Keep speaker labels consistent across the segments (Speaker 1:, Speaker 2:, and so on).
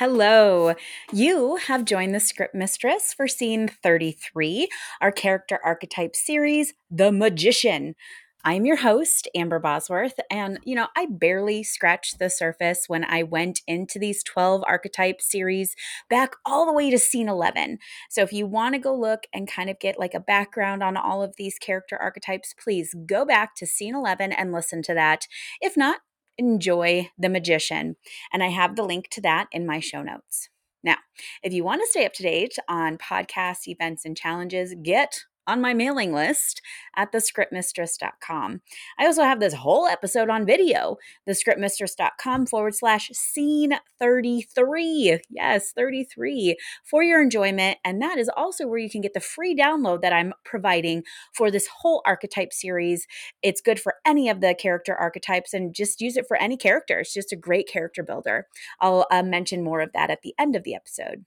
Speaker 1: Hello. You have joined the script mistress for scene 33, our character archetype series, The Magician. I'm your host, Amber Bosworth, and you know, I barely scratched the surface when I went into these 12 archetype series back all the way to scene 11. So if you want to go look and kind of get like a background on all of these character archetypes, please go back to scene 11 and listen to that. If not, enjoy The Magician. And I have the link to that in my show notes. Now, if you want to stay up to date on podcasts, events, and challenges, get on my mailing list at thescriptmistress.com. I also have this whole episode on video, thescriptmistress.com forward slash scene 33. Yes, 33 for your enjoyment. And that is also where you can get the free download that I'm providing for this whole archetype series. It's good for any of the character archetypes and just use it for any character. It's just a great character builder. I'll uh, mention more of that at the end of the episode.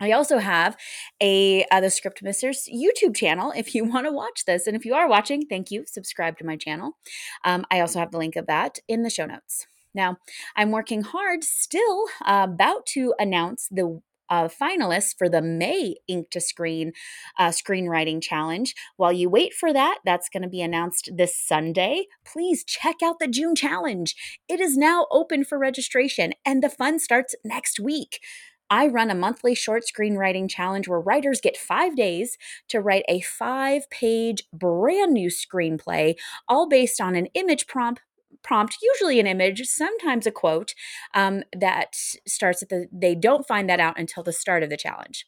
Speaker 1: I also have a uh, the Script Mistress YouTube channel if you want to watch this. And if you are watching, thank you. Subscribe to my channel. Um, I also have the link of that in the show notes. Now, I'm working hard still, uh, about to announce the uh, finalists for the May Ink to Screen uh, Screenwriting Challenge. While you wait for that, that's going to be announced this Sunday. Please check out the June Challenge. It is now open for registration, and the fun starts next week. I run a monthly short screenwriting challenge where writers get five days to write a five page brand new screenplay, all based on an image prompt prompt, usually an image, sometimes a quote um, that starts at the, they don't find that out until the start of the challenge.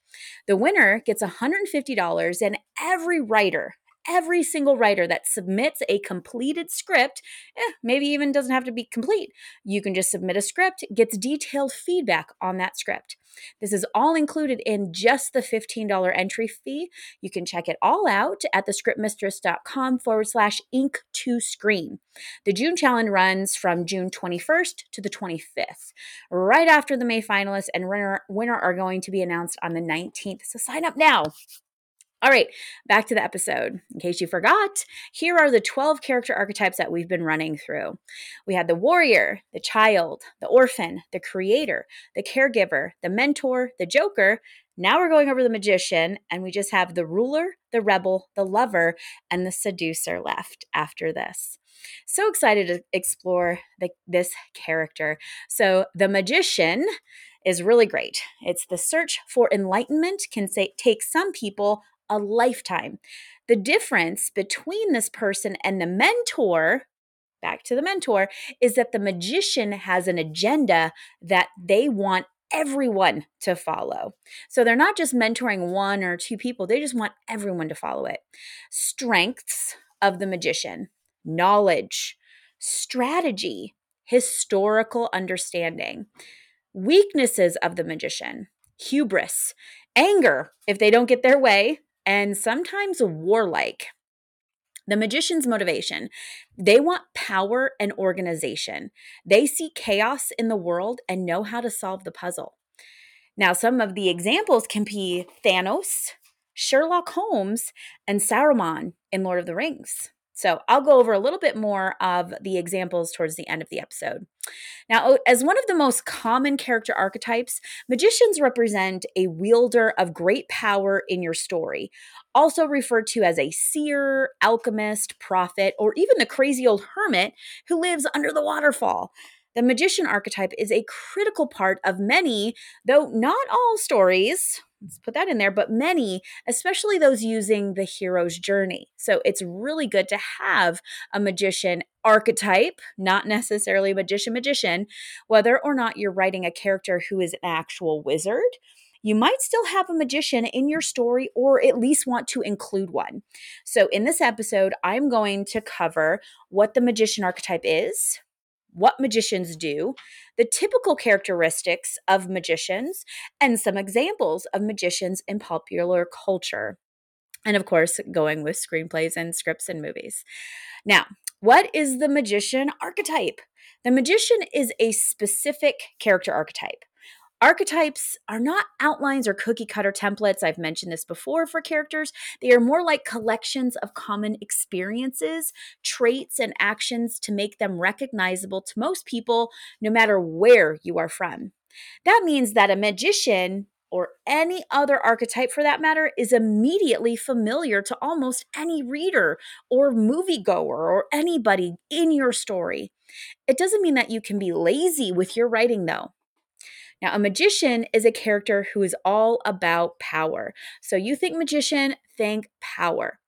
Speaker 1: The winner gets $150, and every writer every single writer that submits a completed script, eh, maybe even doesn't have to be complete. You can just submit a script, gets detailed feedback on that script. This is all included in just the $15 entry fee. You can check it all out at thescriptmistress.com forward slash ink to screen. The June challenge runs from June 21st to the 25th, right after the May finalists and winner, winner are going to be announced on the 19th. So sign up now. All right, back to the episode. In case you forgot, here are the 12 character archetypes that we've been running through. We had the warrior, the child, the orphan, the creator, the caregiver, the mentor, the joker. Now we're going over the magician, and we just have the ruler, the rebel, the lover, and the seducer left after this. So excited to explore the, this character. So, the magician is really great. It's the search for enlightenment can say, take some people a lifetime. The difference between this person and the mentor, back to the mentor, is that the magician has an agenda that they want everyone to follow. So they're not just mentoring one or two people, they just want everyone to follow it. Strengths of the magician knowledge, strategy, historical understanding. Weaknesses of the magician hubris, anger if they don't get their way, and sometimes warlike. The magician's motivation they want power and organization. They see chaos in the world and know how to solve the puzzle. Now, some of the examples can be Thanos, Sherlock Holmes, and Saruman in Lord of the Rings. So I'll go over a little bit more of the examples towards the end of the episode. Now, as one of the most common character archetypes, magicians represent a wielder of great power in your story, also referred to as a seer, alchemist, prophet, or even the crazy old hermit who lives under the waterfall. The magician archetype is a critical part of many, though not all stories, put that in there, but many, especially those using the hero's journey. So it's really good to have a magician archetype, not necessarily a magician magician, whether or not you're writing a character who is an actual wizard. You might still have a magician in your story or at least want to include one. So, in this episode, I'm going to cover what the magician archetype is, what magicians do, the typical characteristics of magicians, and some examples of magicians in popular culture. And of course, going with screenplays and scripts and movies. Now, what is the magician archetype? The magician is a specific character archetype. Archetypes are not outlines or cookie cutter templates. I've mentioned this before for characters. They are more like collections of common experiences, traits, and actions to make them recognizable to most people, no matter where you are from. That means that a magician or any other archetype for that matter is immediately familiar to almost any reader or moviegoer or anybody in your story. It doesn't mean that you can be lazy with your writing, though. Now, a magician is a character who is all about power. So you think magician, think power.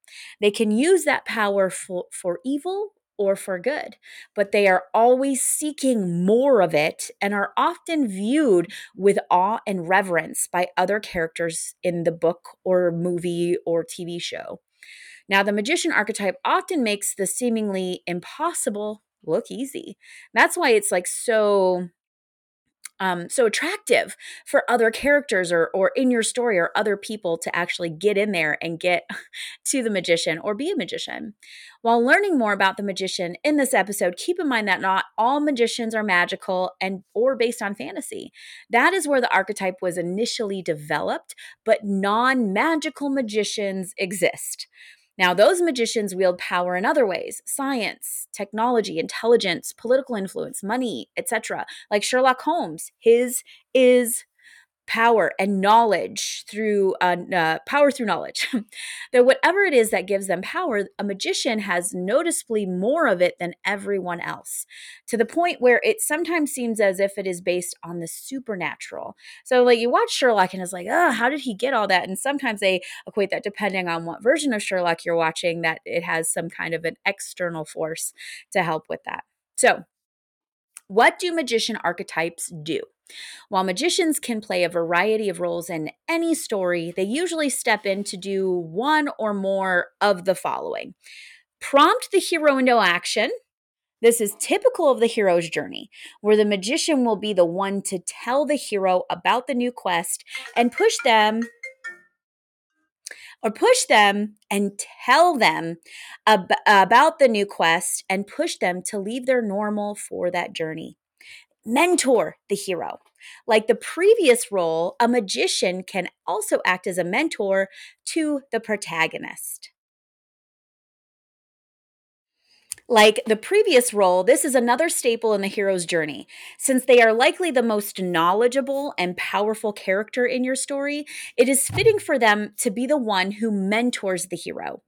Speaker 1: They can use that power for, for evil or for good, but they are always seeking more of it and are often viewed with awe and reverence by other characters in the book or movie or TV show. Now, the magician archetype often makes the seemingly impossible look easy. That's why it's like so um, so attractive for other characters or or in your story or other people to actually get in there and get to the magician or be a magician. While learning more about the magician in this episode, keep in mind that not all magicians are magical and or based on fantasy. That is where the archetype was initially developed, but non-magical magicians exist. Now, those magicians wield power in other ways science, technology, intelligence, political influence, money, etc. Like Sherlock Holmes, his is power and knowledge through uh, uh, power through knowledge. That whatever it is that gives them power a magician has noticeably more of it than everyone else to the point where it sometimes seems as if it is based on the supernatural. So like you watch sherlock and it's like oh how did he get all that? And sometimes they equate that depending on what version of sherlock you're watching that it has some kind of an external force to help with that. So what do magician archetypes do while magicians can play a variety of roles in any story, they usually step in to do one or more of the following prompt the hero into action. This is typical of the hero's journey, where the magician will be the one to tell the hero about the new quest and push them or push them and tell them ab- about the new quest and push them to leave their normal for that journey mentor the hero. Like the previous role, a magician can also act as a mentor to the protagonist. Like the previous role, this is another staple in the hero's journey. Since they are likely the most knowledgeable and powerful character in your story, it is fitting for them to be the one who mentors the hero.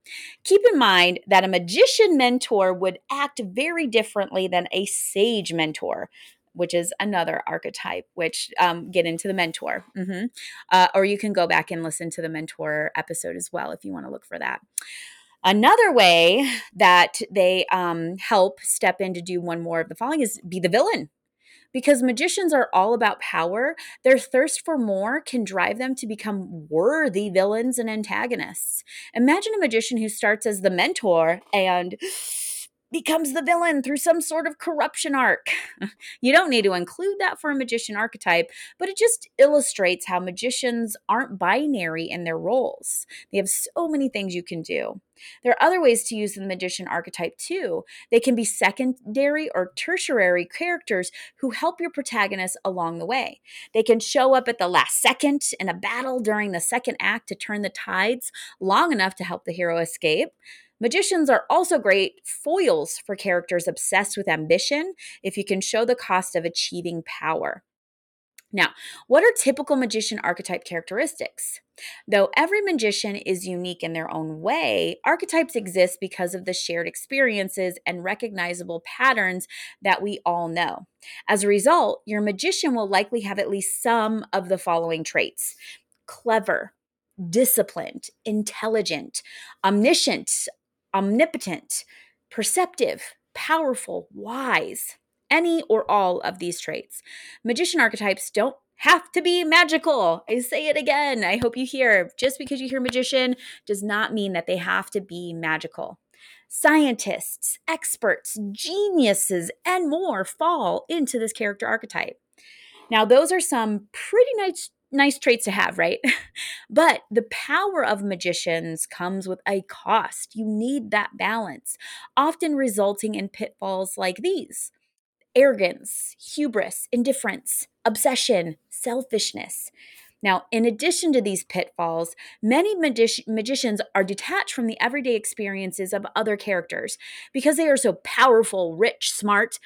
Speaker 1: Keep in mind that a magician mentor would act very differently than a sage mentor which is another archetype, which um, get into the mentor. Mm-hmm. Uh, or you can go back and listen to the mentor episode as well if you want to look for that. Another way that they um, help step in to do one more of the following is be the villain. Because magicians are all about power, their thirst for more can drive them to become worthy villains and antagonists. Imagine a magician who starts as the mentor and becomes the villain through some sort of corruption arc. you don't need to include that for a magician archetype, but it just illustrates how magicians aren't binary in their roles. They have so many things you can do. There are other ways to use the magician archetype too. They can be secondary or tertiary characters who help your protagonist along the way. They can show up at the last second in a battle during the second act to turn the tides long enough to help the hero escape. Magicians are also great foils for characters obsessed with ambition if you can show the cost of achieving power. Now, what are typical magician archetype characteristics? Though every magician is unique in their own way, archetypes exist because of the shared experiences and recognizable patterns that we all know. As a result, your magician will likely have at least some of the following traits clever, disciplined, intelligent, omniscient, omnipotent, perceptive, powerful, wise, any or all of these traits. Magician archetypes don't have to be magical. I say it again. I hope you hear. Just because you hear magician does not mean that they have to be magical. Scientists, experts, geniuses, and more fall into this character archetype. Now, those are some pretty nice nice traits to have, right? but the power of magicians comes with a cost. You need that balance, often resulting in pitfalls like these arrogance, hubris, indifference, obsession, selfishness. Now, in addition to these pitfalls, many magi- magicians are detached from the everyday experiences of other characters because they are so powerful, rich, smart.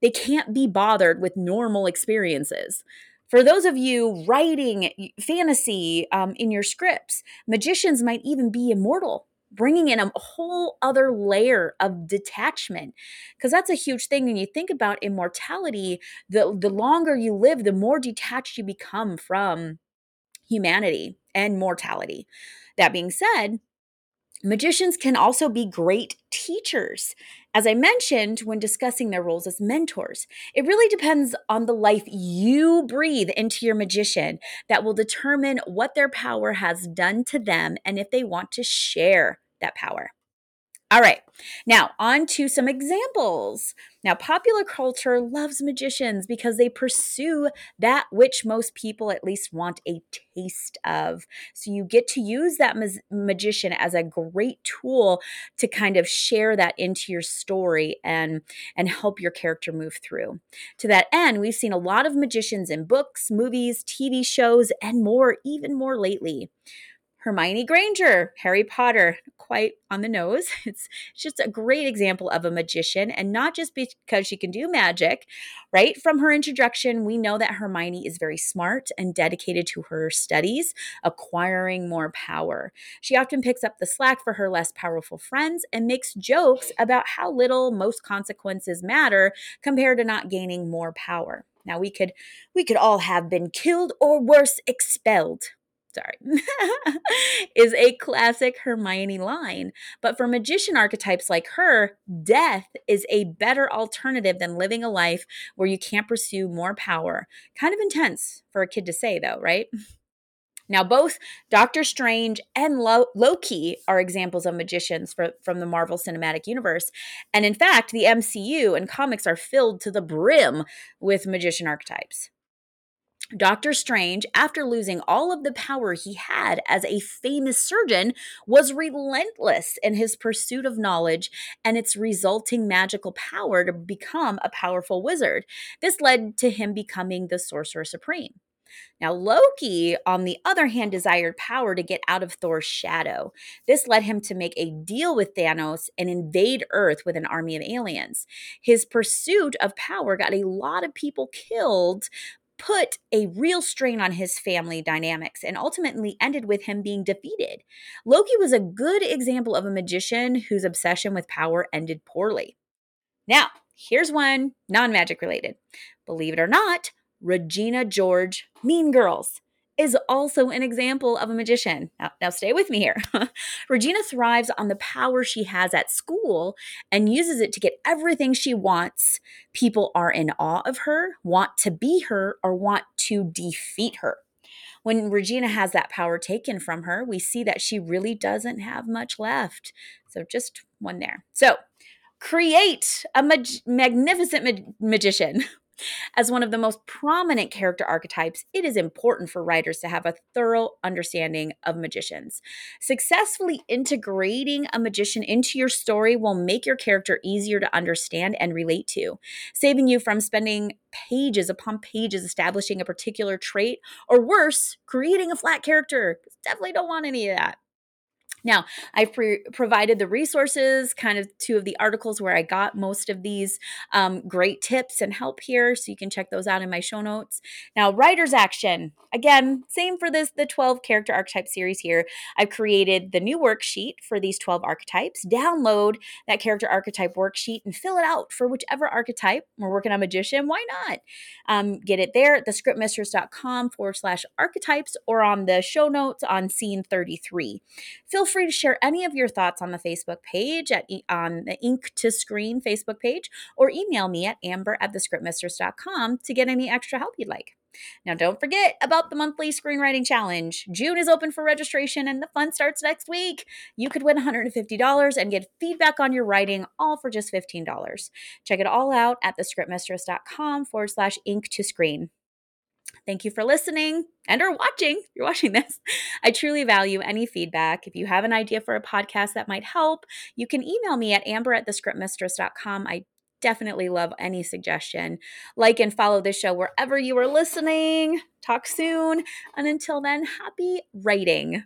Speaker 1: They can't be bothered with normal experiences. For those of you writing fantasy um, in your scripts, magicians might even be immortal bringing in a whole other layer of detachment. Because that's a huge thing when you think about immortality the the longer you live the more detached you become from humanity and mortality. That being said Magicians can also be great teachers. As I mentioned when discussing their roles as mentors, it really depends on the life you breathe into your magician that will determine what their power has done to them and if they want to share that power. All right, now on to some examples. Now, popular culture loves magicians because they pursue that which most people at least want a taste of. So, you get to use that ma- magician as a great tool to kind of share that into your story and, and help your character move through. To that end, we've seen a lot of magicians in books, movies, TV shows, and more, even more lately. Hermione Granger, Harry Potter, quite on the nose. It's, just a great example of a magician, and not just because she can do magic, right? From her introduction, we know that Hermione is very smart and dedicated to her studies, acquiring more power. She often picks up the slack for her less powerful friends and makes jokes about how little most consequences matter compared to not gaining more power. Now we could we could all have been killed or worse expelled sorry, is a classic Hermione line. But for magician archetypes like her, death is a better alternative than living a life where you can't pursue more power. Kind of intense for a kid to say, though, right? Now, both Doctor Strange and Loki are examples of magicians for, from the Marvel Cinematic Universe. And in fact, the MCU and comics are filled to the brim with magician archetypes. Doctor Strange, after losing all of the power he had as a famous surgeon, was relentless in his pursuit of knowledge and its resulting magical power to become a powerful wizard. This led to him becoming the Sorcerer Supreme. Now, Loki, on the other hand, desired power to get out of Thor's shadow. This led him to make a deal with Thanos and invade Earth with an army of aliens. His pursuit of power got a lot of people killed, put a real strain on his family dynamics and ultimately ended with him being defeated. Loki was a good example of a magician whose obsession with power ended poorly. Now, here's one non magic related. Believe it or not, Regina George, Mean Girls is also an example of a magician. Now, now stay with me here. Regina thrives on the power she has at school and uses it to get everything she wants. People are in awe of her, want to be her, or want to defeat her. When Regina has that power taken from her, we see that she really doesn't have much left. So, just one there. So, create a mag- magnificent ma- magician As one of the most prominent character archetypes, it is important for writers to have a thorough understanding of magicians. Successfully integrating a magician into your story will make your character easier to understand and relate to, saving you from spending pages upon pages establishing a particular trait, or worse, creating a flat character. Definitely don't want any of that. Now, I've pre- provided the resources, kind of two of the articles where I got most of these um, great tips and help here. So you can check those out in my show notes. Now, writer's action. Again, same for this, the 12 character archetype series here. I've created the new worksheet for these 12 archetypes. Download that character archetype worksheet and fill it out for whichever archetype. We're working on magician. Why not? Um, get it there at thescriptmistress.com forward slash archetypes or on the show notes on scene 33. Feel free to share any of your thoughts on the Facebook page at on the Ink to Screen Facebook page, or email me at amber at thescriptmistress.com to get any extra help you'd like. Now, don't forget about the monthly screenwriting challenge. June is open for registration and the fun starts next week. You could win $150 and get feedback on your writing, all for just $15. Check it all out at thescriptmistress.com forward slash ink to screen. Thank you for listening and or watching. You're watching this. I truly value any feedback. If you have an idea for a podcast that might help, you can email me at amber at thescriptmistress.com. I definitely love any suggestion. Like and follow this show wherever you are listening. Talk soon. And until then, happy writing.